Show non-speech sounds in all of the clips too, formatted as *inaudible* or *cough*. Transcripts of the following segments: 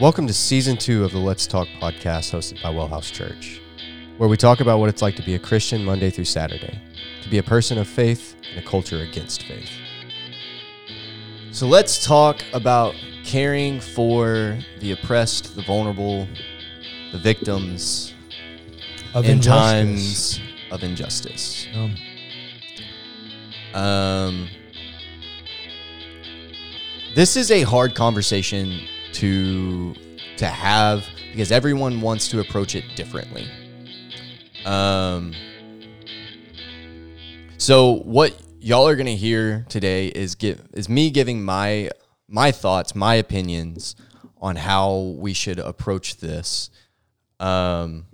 Welcome to season two of the Let's Talk podcast hosted by Wellhouse Church, where we talk about what it's like to be a Christian Monday through Saturday, to be a person of faith in a culture against faith. So let's talk about caring for the oppressed, the vulnerable, the victims Of in injustice. times of injustice. Um, Um, this is a hard conversation to to have because everyone wants to approach it differently. Um, so what y'all are gonna hear today is give is me giving my my thoughts, my opinions on how we should approach this. Um,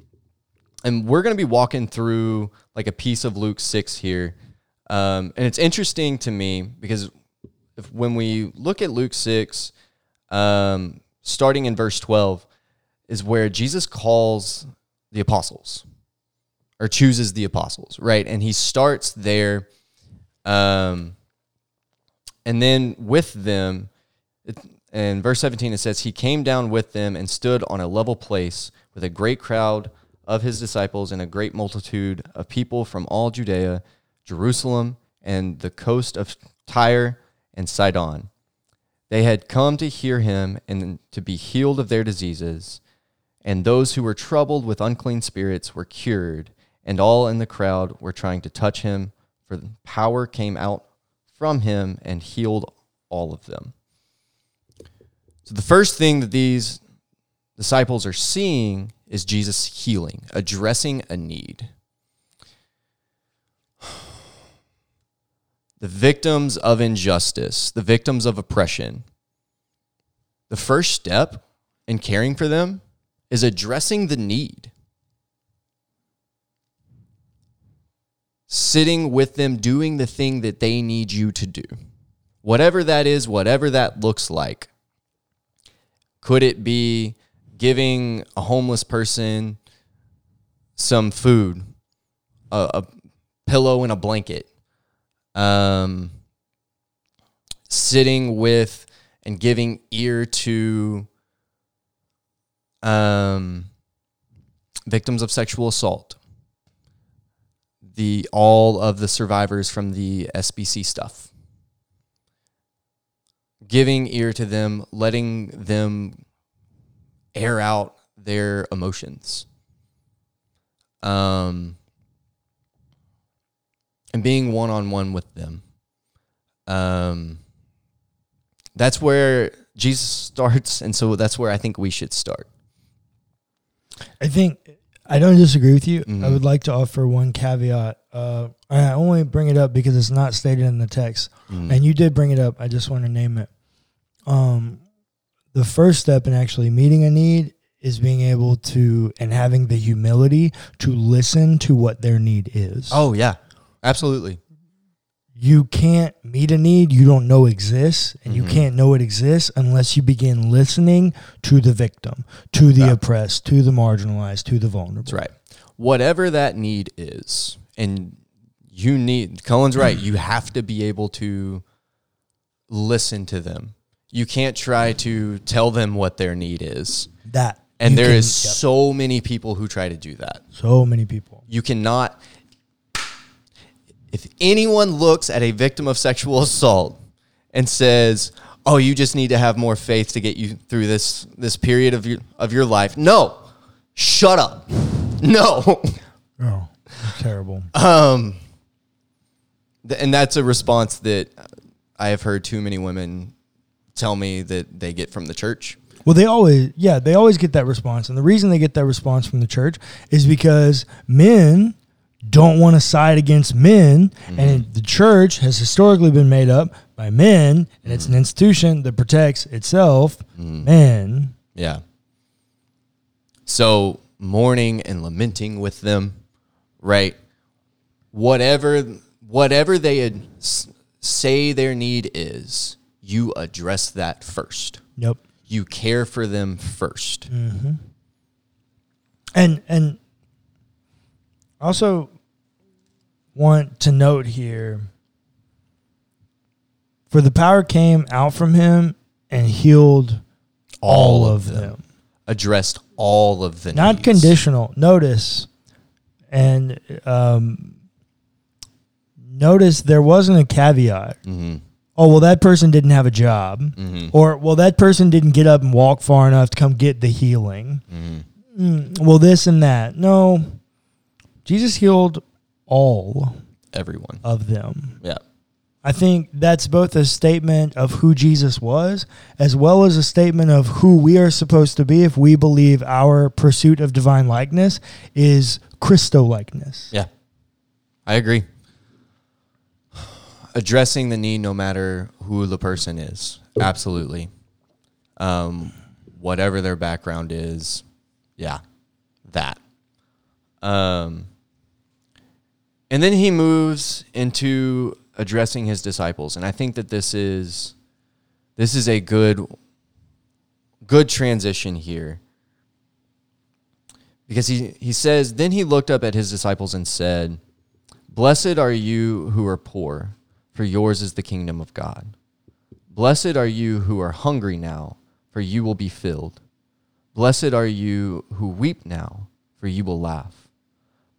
and we're going to be walking through like a piece of Luke 6 here. Um, and it's interesting to me because if, when we look at Luke 6, um, starting in verse 12, is where Jesus calls the apostles or chooses the apostles, right? And he starts there. Um, and then with them, it, in verse 17, it says, He came down with them and stood on a level place with a great crowd of his disciples and a great multitude of people from all Judea, Jerusalem, and the coast of Tyre and Sidon. They had come to hear him and to be healed of their diseases. And those who were troubled with unclean spirits were cured, and all in the crowd were trying to touch him, for power came out from him and healed all of them. So the first thing that these disciples are seeing is Jesus healing, addressing a need. The victims of injustice, the victims of oppression. The first step in caring for them is addressing the need. Sitting with them, doing the thing that they need you to do. Whatever that is, whatever that looks like. Could it be giving a homeless person some food, a, a pillow and a blanket, um, sitting with and giving ear to um, victims of sexual assault, the all of the survivors from the SBC stuff, giving ear to them, letting them air out their emotions. Um, and being one on one with them. Um, that's where Jesus starts, and so that's where I think we should start. I think I don't disagree with you. I Mhm. would like to offer one caveat. Uh, I only bring it up because it's not stated in the text, Mm. and you did bring it up. I just want to name it. Um, the first step in actually meeting a need is being able to and having the humility to listen to what their need is. Oh yeah, absolutely. you can't meet a need you don't know exists, and you Mhm. can't know it exists unless you begin listening to the victim, to the Yeah. oppressed, to the marginalized, to the vulnerable. That's right. Whatever that need is, and you need Cullen's right. You have to be able to listen to them. You can't try to tell them what their need is. That And you there can- is yep, so many people who try to do that. so many people. You cannot. If anyone looks at a victim of sexual assault and says, "Oh, you just need to have more faith to get you through this this period of your of your life," no, shut up, no. *laughs* Oh, terrible. Um, th- and that's a response that I have heard too many women tell me that they get from the church. Well, they always, yeah, they always get that response. And the reason they get that response from the church is because men don't want to side against men. And mm-hmm. the church has historically been made up by men, and it's an mm-hmm. institution that protects itself, mm-hmm. men. Yeah. So mourning and lamenting with them, right? Whatever whatever they had s- say their need is, you address that first. Yep. You care for them first. And and also want to note here for the power came out from him and healed all, of them. Addressed all of the Not needs. conditional. Notice, and um, notice there wasn't a caveat. Mhm. Oh well, that person didn't have a job, Mhm. or well, that person didn't get up and walk far enough to come get the healing. Mhm. Mm, well, this and that. No, Jesus healed all Everyone. of them. Yeah. I think that's both a statement of who Jesus was, as well as a statement of who we are supposed to be if we believe our pursuit of divine likeness is Christo likeness. Yeah. I agree. *sighs* Addressing the need no matter who the person is. Absolutely. Um, whatever their background is. Yeah. That. Um, and then he moves into addressing his disciples. And I think that this is this is a good good transition here. Because he, he says, Then he looked up at his disciples and said, Blessed are you who are poor, for yours is the kingdom of God. Blessed are you who are hungry now, for you will be filled. Blessed are you who weep now, for you will laugh.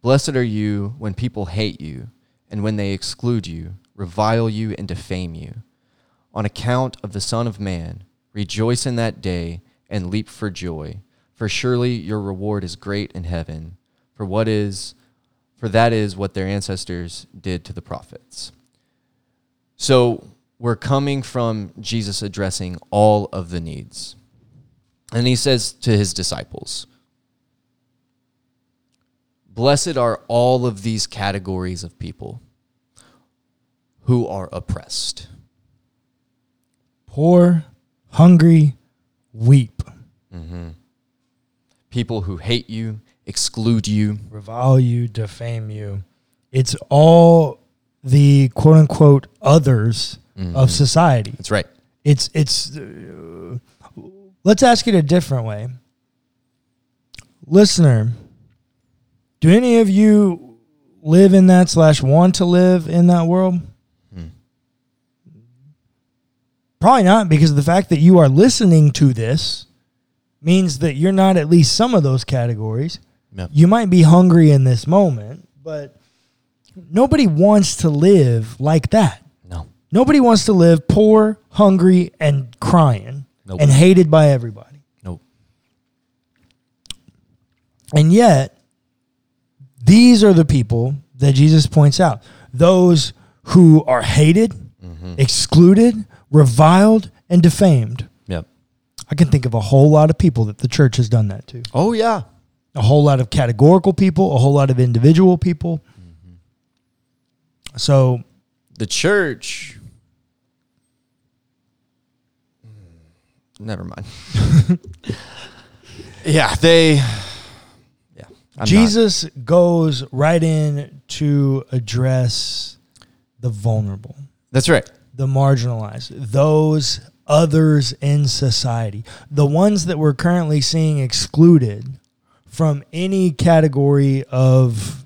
Blessed are you when people hate you, and when they exclude you, revile you, and defame you. On account of the Son of Man, rejoice in that day and leap for joy, for surely your reward is great in heaven. For what is for that is what their ancestors did to the prophets. So we're coming from Jesus addressing all of the needs. And he says to his disciples, Blessed are all of these categories of people who are oppressed. Poor, hungry, weep, People who hate you, exclude you. revile you, defame you. It's all the quote unquote others of society. That's right. It's it's. Uh, let's ask it a different way, listener. Do any of you live in that slash want to live in that world? Hmm. Probably not, because the fact that you are listening to this means that you're not at least some of those categories. Yep. You might be hungry in this moment, but nobody wants to live like that. No. Nobody wants to live poor, hungry, and crying Nope. and hated by everybody. Nope. And yet, these are the people that Jesus points out those who are hated, mm-hmm. excluded, reviled, and defamed. Yep. I can think of a whole lot of people that the church has done that to. Oh yeah. A whole lot of categorical people, a whole lot of individual people. Mm-hmm. So, The church. Hmm. Never mind. *laughs* yeah, they. I'm not- Jesus goes right in to address the vulnerable. That's right. the marginalized, those others in society, the ones that we're currently seeing excluded from any category of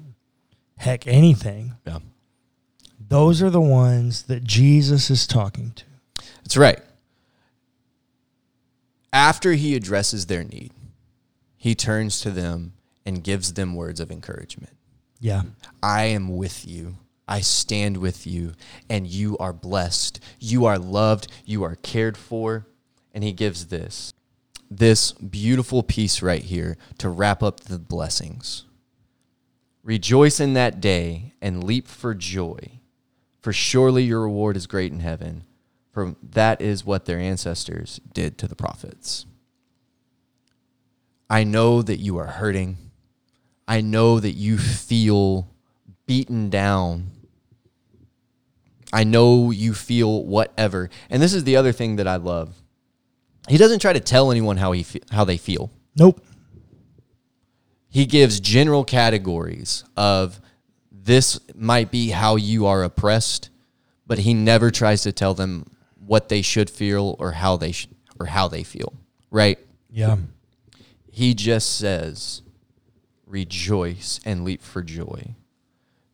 heck anything. Yeah. Those are the ones that Jesus is talking to. That's right. After he addresses their need, he turns to them and gives them words of encouragement. Yeah. I am with you. I stand with you, and you are blessed. You are loved. You are cared for. And he gives this this beautiful piece right here to wrap up the blessings. Rejoice in that day and leap for joy, for surely your reward is great in heaven, for that is what their ancestors did to the prophets. I know that you are hurting. I know that you feel beaten down. I know you feel whatever. And this is the other thing that I love. He doesn't try to tell anyone how he fe- how they feel. Nope. He gives general categories of this might be how you are oppressed, but he never tries to tell them what they should feel or how they sh- or how they feel, right? Yeah. He just says, rejoice and leap for joy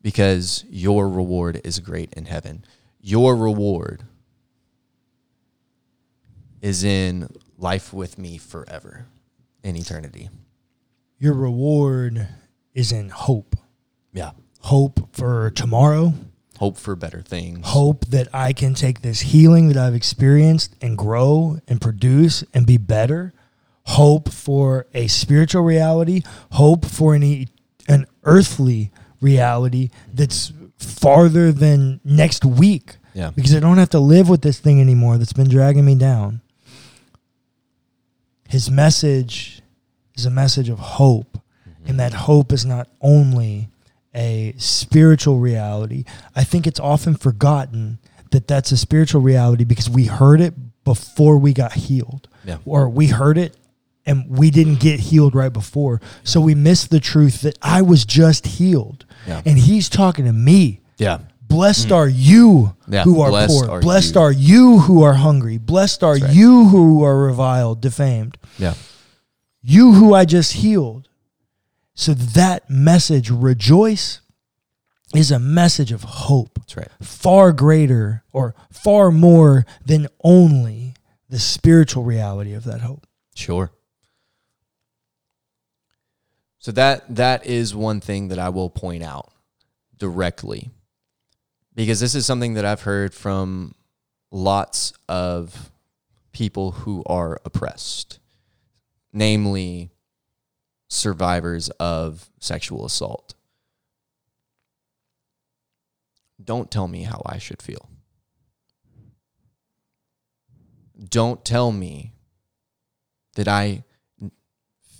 because your reward is great in heaven. Your reward is in life with me forever in eternity. Your reward is in hope. Yeah. Hope for tomorrow. Hope for better things. Hope that I can take this healing that I've experienced and grow and produce and be better. Hope for a spiritual reality. Hope for an, e- an earthly reality that's farther than next week. Yeah. Because I don't have to live with this thing anymore that's been dragging me down. His message is a message of hope. Mm-hmm. And that hope is not only a spiritual reality, I think it's often forgotten that that's a spiritual reality because we heard it before we got healed. Yeah. Or we heard it and we didn't get healed right before. So we missed the truth that I was just healed. Yeah. And he's talking to me. Yeah. Blessed hmm. are you Yeah, who are blessed poor. are blessed you. are you who are hungry. Blessed are right. you who are reviled, defamed. Yeah. You who I just healed. So that message, rejoice, is a message of hope That's right. far greater or far more than only the spiritual reality of that hope. Sure. So that that is one thing that I will point out directly. Because this is something that I've heard from lots of people who are oppressed, namely survivors of sexual assault. Don't tell me how I should feel. Don't tell me that I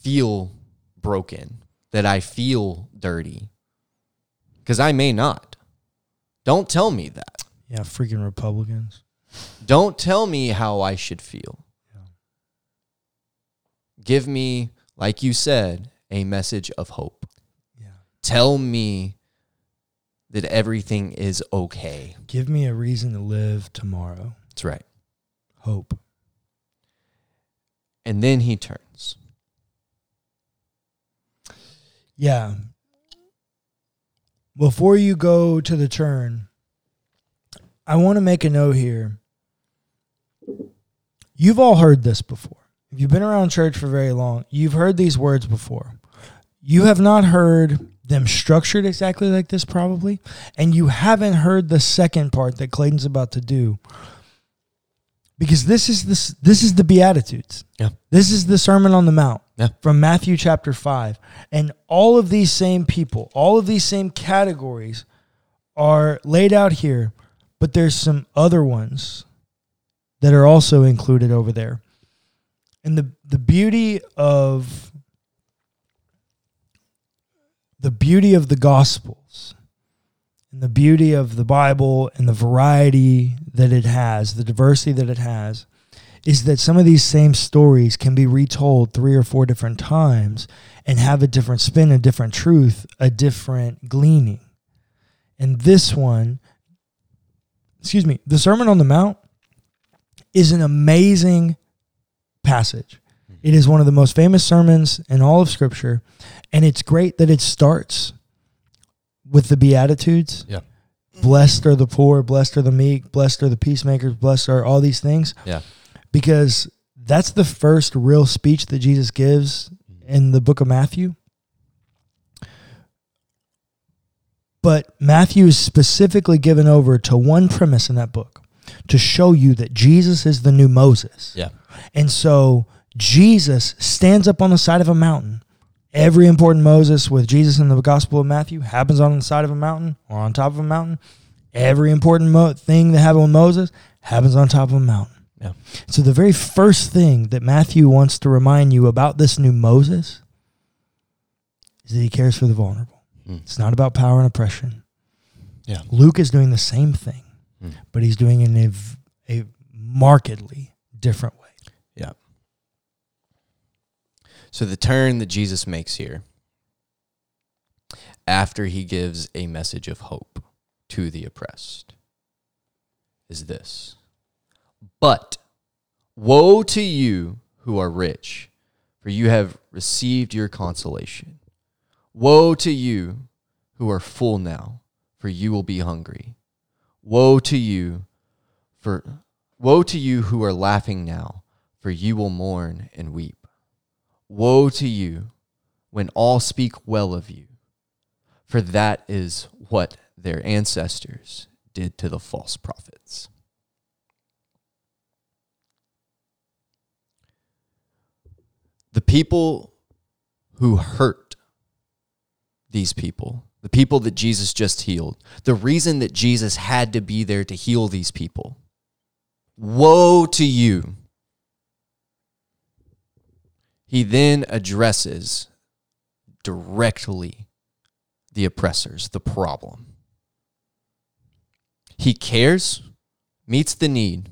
feel broken, that I feel dirty. Because I may not. Don't tell me that. Yeah, freaking Republicans. Don't tell me how I should feel. Give me, like you said, a message of hope. Yeah. Tell me that everything is okay. Give me a reason to live tomorrow. That's right. Hope. And then he turns. Yeah. Before you go to the turn, I want to make a note here. You've all heard this before. If you've been around church for very long, you've heard these words before. You have not heard them structured exactly like this, probably, and you haven't heard the second part that Clayton's about to do. Because this is this this is the Beatitudes. Yeah. This is the Sermon on the Mount Yeah. from Matthew chapter 5. And all of these same people, all of these same categories are laid out here, but there's some other ones that are also included over there. And the the beauty of the beauty of the gospels and the beauty of the Bible and the variety that it has, the diversity that it has, is that some of these same stories can be retold three or four different times and have a different spin, a different truth, a different gleaning. And this one, excuse me, the Sermon on the Mount is an amazing passage. Hmm. It is one of the most famous sermons in all of Scripture. And it's great that it starts with the Beatitudes. Yeah. Blessed are the poor, blessed are the meek, blessed are the peacemakers, blessed are all these things Yeah. because that's the first real speech that Jesus gives in the book of Matthew. But Matthew is specifically given over to one premise in that book to show you that Jesus is the new Moses. Yeah. And so Jesus stands up on the side of a mountain. Every important Moses with Jesus in the Gospel of Matthew happens on the side of a mountain or on top of a mountain. Every important mo- thing that happened with Moses happens on top of a mountain. Yeah. So the very first thing that Matthew wants to remind you about this new Moses is that he cares for the vulnerable. Hmm. It's not about power and oppression. Yeah. Luke is doing the same thing, Hmm. but he's doing it in a, a markedly different way. Yeah. So the turn that Jesus makes here after he gives a message of hope to the oppressed is this. But woe to you who are rich, for you have received your consolation. Woe to you who are full now, for you will be hungry. Woe to you for woe to you who are laughing now, for you will mourn and weep. Woe to you when all speak well of you, for that is what their ancestors did to the false prophets. The people who hurt these people, the people that Jesus just healed, the reason that Jesus had to be there to heal these people. Woe to you. He then addresses directly the oppressors, the problem. He cares, meets the need,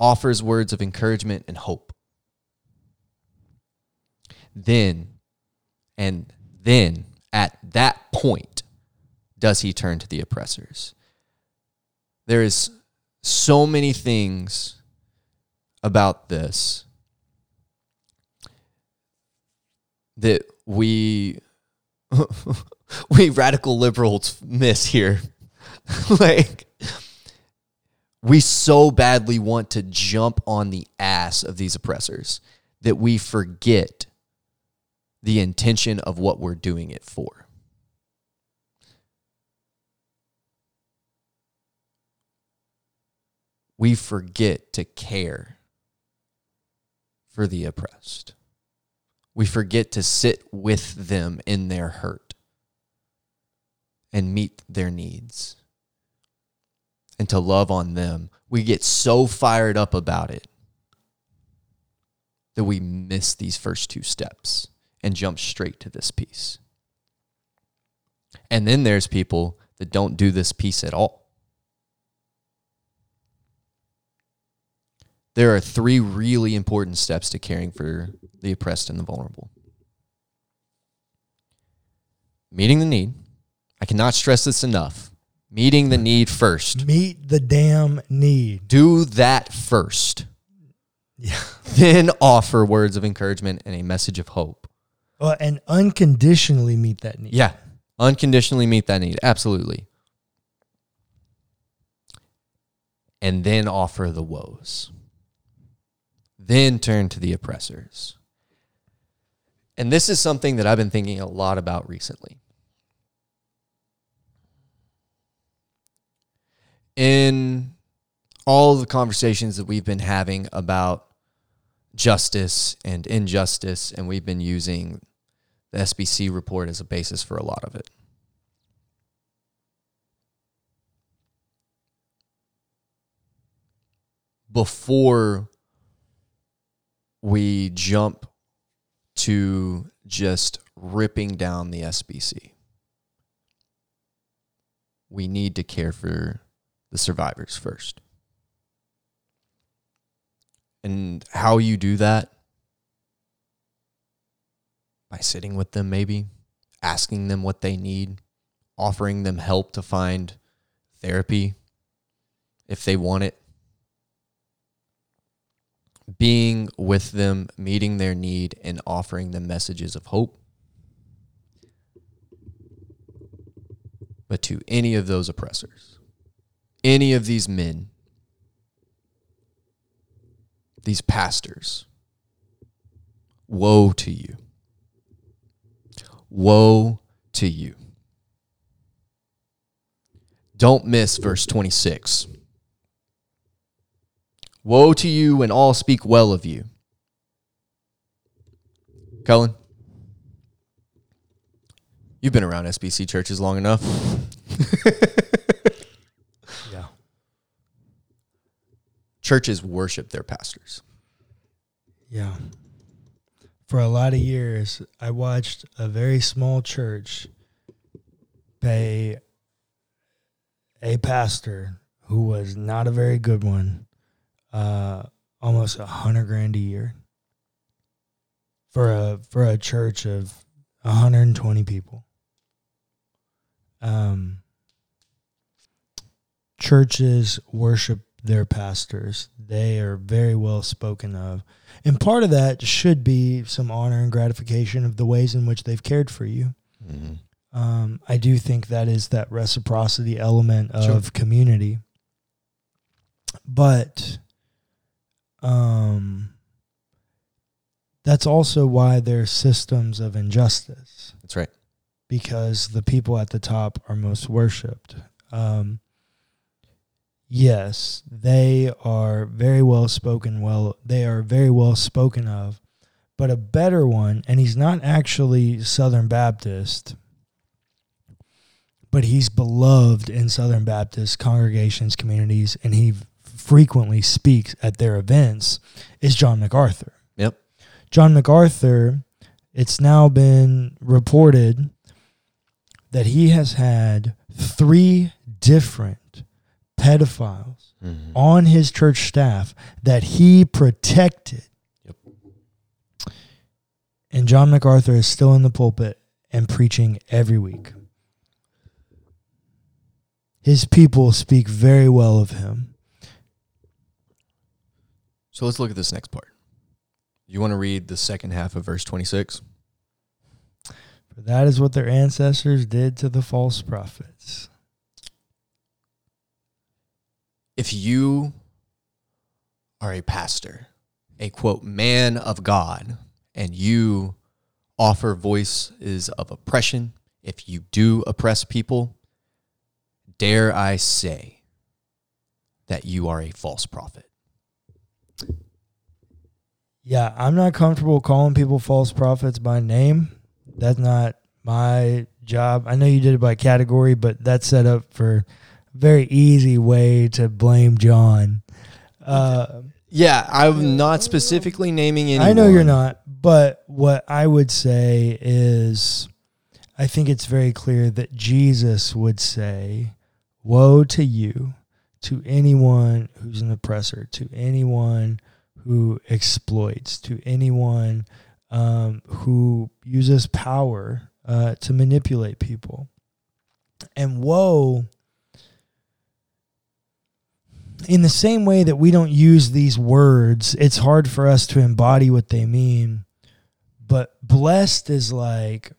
offers words of encouragement and hope. Then, and then at that point, does he turn to the oppressors. There is so many things about this that we *laughs* we radical liberals miss here. *laughs* like we so badly want to jump on the ass of these oppressors that we forget the intention of what we're doing it for. We forget to care for the oppressed. We forget to sit with them in their hurt and meet their needs and to love on them. We get so fired up about it that we miss these first two steps and jump straight to this piece. And then there's people that don't do this piece at all. There are three really important steps to caring for the oppressed and the vulnerable. Meeting the need. I cannot stress this enough. Meeting the need first. Meet the damn need. Do that first. Yeah. *laughs* Then offer words of encouragement and a message of hope. Uh, and unconditionally meet that need. Yeah. Unconditionally meet that need. Absolutely. And then offer the woes. Then turn to the oppressors. And this is something that I've been thinking a lot about recently. In all the conversations that we've been having about justice and injustice, and we've been using the SBC report as a basis for a lot of it. Before we jump to just ripping down the SBC, we need to care for the survivors first. And how you do that? By sitting with them, maybe. Asking them what they need, offering them help to find therapy if they want it, being with them, meeting their need, and offering them messages of hope. But to any of those oppressors, any of these men, these pastors, woe to you. Woe to you. Don't miss verse 26. Woe to you when all speak well of you. Cullen, you've been around SBC churches long enough. *laughs* Yeah. Churches worship their pastors. Yeah. For a lot of years, I watched a very small church pay a pastor who was not a very good one uh, almost a hundred grand a year for a for a church of 120 people. Um, churches worship their pastors. They are very well spoken of. And part of that should be some honor and gratification of the ways in which they've cared for you. Mm-hmm. Um, I do think that is that reciprocity element of Sure. community. But um, that's also why there's systems of injustice That's right. because the people at the top are most worshipped. Um, yes, they are very well spoken. Well, they are very well spoken of, but a better one, and he's not actually Southern Baptist, but he's beloved in Southern Baptist congregations, communities, and he frequently speaks at their events. Is John MacArthur. Yep. John MacArthur, it's now been reported that he has had three different pedophiles Mhm. on his church staff that he protected. Yep. And John MacArthur is still in the pulpit and preaching every week. His people speak very well of him. So let's look at this next part. You want to read the second half of verse 26? For that is what their ancestors did to the false prophets. If you are a pastor, a quote, man of God, and you offer voices of oppression, if you do oppress people, dare I say that you are a false prophet. Yeah, I'm not comfortable calling people false prophets by name. That's not my job. I know you did it by category, but that's set up for a very easy way to blame John. Uh, Yeah, I'm not specifically naming anyone. I know you're not, but what I would say is I think it's very clear that Jesus would say, Woe to you, to anyone who's an oppressor, to anyone who exploits, to anyone um, who uses power uh, to manipulate people. And woe, in the same way that we don't use these words, it's hard for us to embody what they mean. But blessed is like,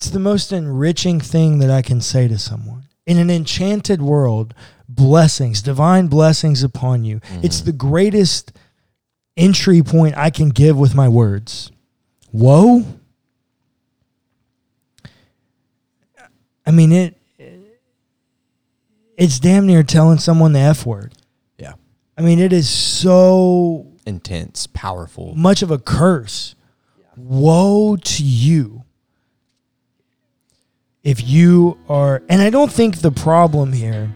it's the most enriching thing that I can say to someone. In an enchanted world, blessings, divine blessings upon you. Mm-hmm. It's the greatest entry point I can give with my words. Woe? I mean it it's damn near telling someone the F word. Yeah. I mean it is so Intense, powerful. much of a curse. Woe to you if you are, and I don't think the problem here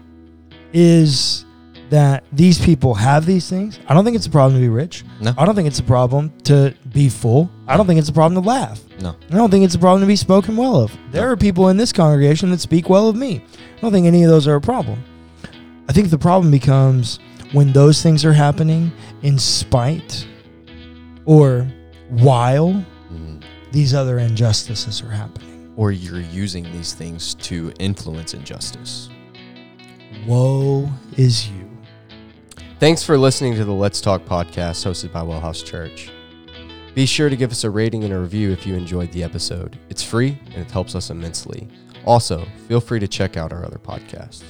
is that these people have these things. I don't think it's a problem to be rich. No. I don't think it's a problem to be full. I don't think it's a problem to laugh. No. I don't think it's a problem to be spoken well of. There are people in this congregation that speak well of me. I don't think any of those are a problem. I think the problem becomes when those things are happening in spite or while Mhm. these other injustices are happening. Or you're using these things to influence injustice. Woe is you. Thanks for listening to the Let's Talk podcast hosted by Wellhouse Church. Be sure to give us a rating and a review if you enjoyed the episode. It's free and it helps us immensely. Also, feel free to check out our other podcasts.